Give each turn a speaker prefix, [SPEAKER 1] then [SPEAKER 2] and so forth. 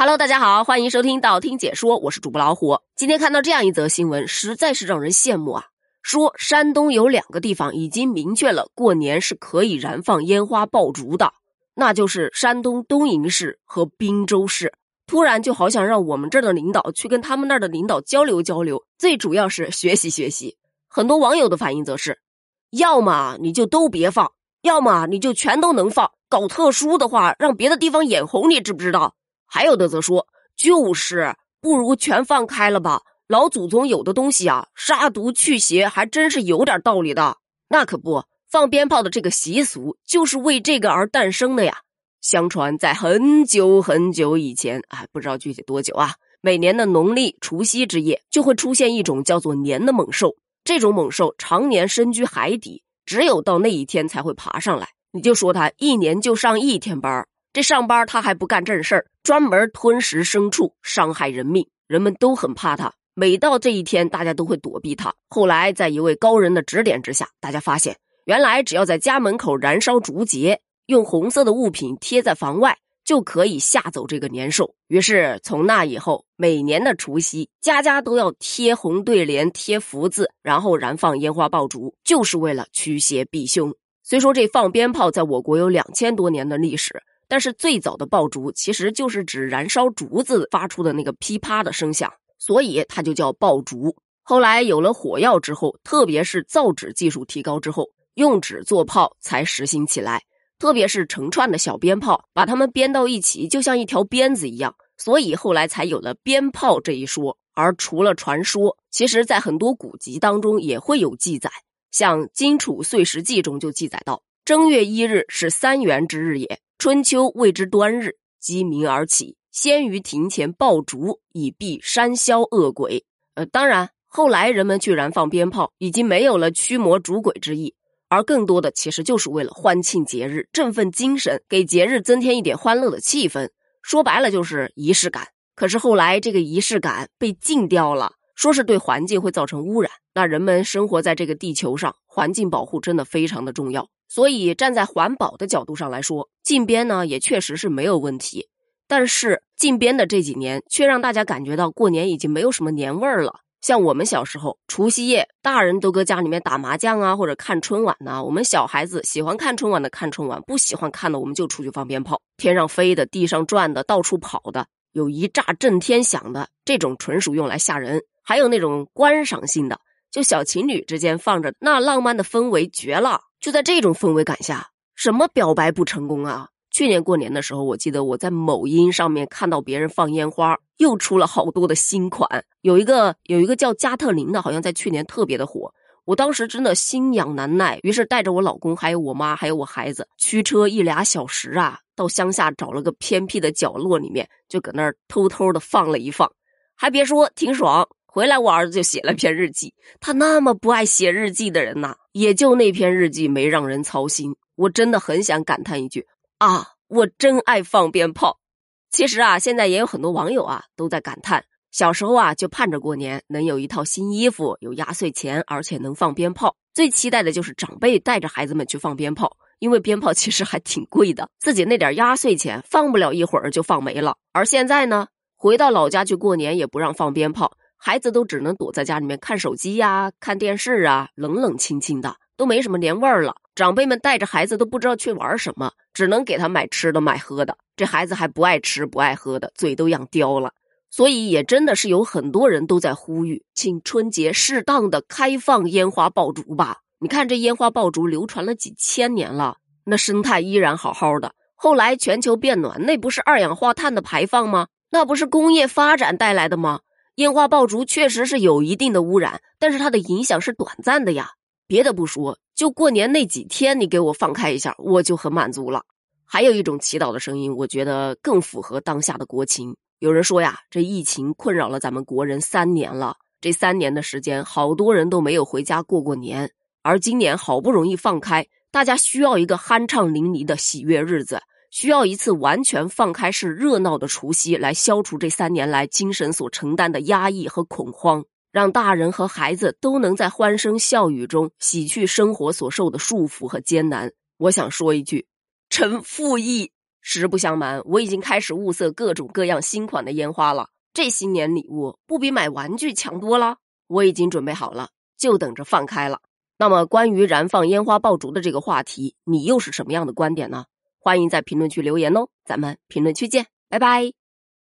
[SPEAKER 1] Hello，大家好，欢迎收听道听解说，我是主播老虎。今天看到这样一则新闻，实在是让人羡慕啊！说山东有两个地方已经明确了过年是可以燃放烟花爆竹的，那就是山东东营市和滨州市。突然就好想让我们这儿的领导去跟他们那儿的领导交流交流，最主要是学习学习。很多网友的反应则是：要么你就都别放，要么你就全都能放。搞特殊的话，让别的地方眼红，你知不知道？还有的则说，就是不如全放开了吧。老祖宗有的东西啊，杀毒去邪，还真是有点道理的。那可不，放鞭炮的这个习俗就是为这个而诞生的呀。相传在很久很久以前，哎，不知道具体多久啊。每年的农历除夕之夜，就会出现一种叫做年的猛兽。这种猛兽常年深居海底，只有到那一天才会爬上来。你就说它一年就上一天班儿这上班他还不干正事儿，专门吞食牲畜，伤害人命，人们都很怕他。每到这一天，大家都会躲避他。后来在一位高人的指点之下，大家发现，原来只要在家门口燃烧竹节，用红色的物品贴在房外，就可以吓走这个年兽。于是从那以后，每年的除夕，家家都要贴红对联、贴福字，然后燃放烟花爆竹，就是为了驱邪避凶。虽说这放鞭炮在我国有两千多年的历史。但是最早的爆竹其实就是指燃烧竹子发出的那个噼啪的声响，所以它就叫爆竹。后来有了火药之后，特别是造纸技术提高之后，用纸做炮才实行起来。特别是成串的小鞭炮，把它们编到一起，就像一条鞭子一样，所以后来才有了鞭炮这一说。而除了传说，其实在很多古籍当中也会有记载，像《荆楚岁时记》中就记载到：正月一日是三元之日也。春秋谓之端日，鸡鸣而起，先于庭前爆竹，以避山魈恶鬼。呃，当然，后来人们去燃放鞭炮，已经没有了驱魔逐鬼之意，而更多的其实就是为了欢庆节日，振奋精神，给节日增添一点欢乐的气氛。说白了就是仪式感。可是后来这个仪式感被禁掉了，说是对环境会造成污染。那人们生活在这个地球上，环境保护真的非常的重要。所以，站在环保的角度上来说，禁鞭呢也确实是没有问题。但是，禁鞭的这几年却让大家感觉到过年已经没有什么年味儿了。像我们小时候，除夕夜，大人都搁家里面打麻将啊，或者看春晚呢。我们小孩子喜欢看春晚的看春晚，不喜欢看的我们就出去放鞭炮，天上飞的、地上转的、到处跑的，有一炸震天响的，这种纯属用来吓人；还有那种观赏性的，就小情侣之间放着，那浪漫的氛围绝了。就在这种氛围感下，什么表白不成功啊？去年过年的时候，我记得我在某音上面看到别人放烟花，又出了好多的新款。有一个有一个叫加特林的，好像在去年特别的火。我当时真的心痒难耐，于是带着我老公、还有我妈、还有我孩子，驱车一俩小时啊，到乡下找了个偏僻的角落里面，就搁那儿偷偷的放了一放。还别说，挺爽。回来，我儿子就写了篇日记。他那么不爱写日记的人呐，也就那篇日记没让人操心。我真的很想感叹一句：啊，我真爱放鞭炮。其实啊，现在也有很多网友啊都在感叹，小时候啊就盼着过年能有一套新衣服，有压岁钱，而且能放鞭炮。最期待的就是长辈带着孩子们去放鞭炮，因为鞭炮其实还挺贵的，自己那点压岁钱放不了一会儿就放没了。而现在呢，回到老家去过年也不让放鞭炮。孩子都只能躲在家里面看手机呀、看电视啊，冷冷清清的，都没什么年味儿了。长辈们带着孩子都不知道去玩什么，只能给他买吃的、买喝的。这孩子还不爱吃、不爱喝的，嘴都养刁了。所以也真的是有很多人都在呼吁，请春节适当的开放烟花爆竹吧。你看这烟花爆竹流传了几千年了，那生态依然好好的。后来全球变暖，那不是二氧化碳的排放吗？那不是工业发展带来的吗？烟花爆竹确实是有一定的污染，但是它的影响是短暂的呀。别的不说，就过年那几天，你给我放开一下，我就很满足了。还有一种祈祷的声音，我觉得更符合当下的国情。有人说呀，这疫情困扰了咱们国人三年了，这三年的时间，好多人都没有回家过过年，而今年好不容易放开，大家需要一个酣畅淋漓的喜悦日子。需要一次完全放开式热闹的除夕，来消除这三年来精神所承担的压抑和恐慌，让大人和孩子都能在欢声笑语中洗去生活所受的束缚和艰难。我想说一句：臣附议。实不相瞒，我已经开始物色各种各样新款的烟花了。这新年礼物不比买玩具强多了？我已经准备好了，就等着放开了。那么，关于燃放烟花爆竹的这个话题，你又是什么样的观点呢？欢迎在评论区留言哦，咱们评论区见，拜拜。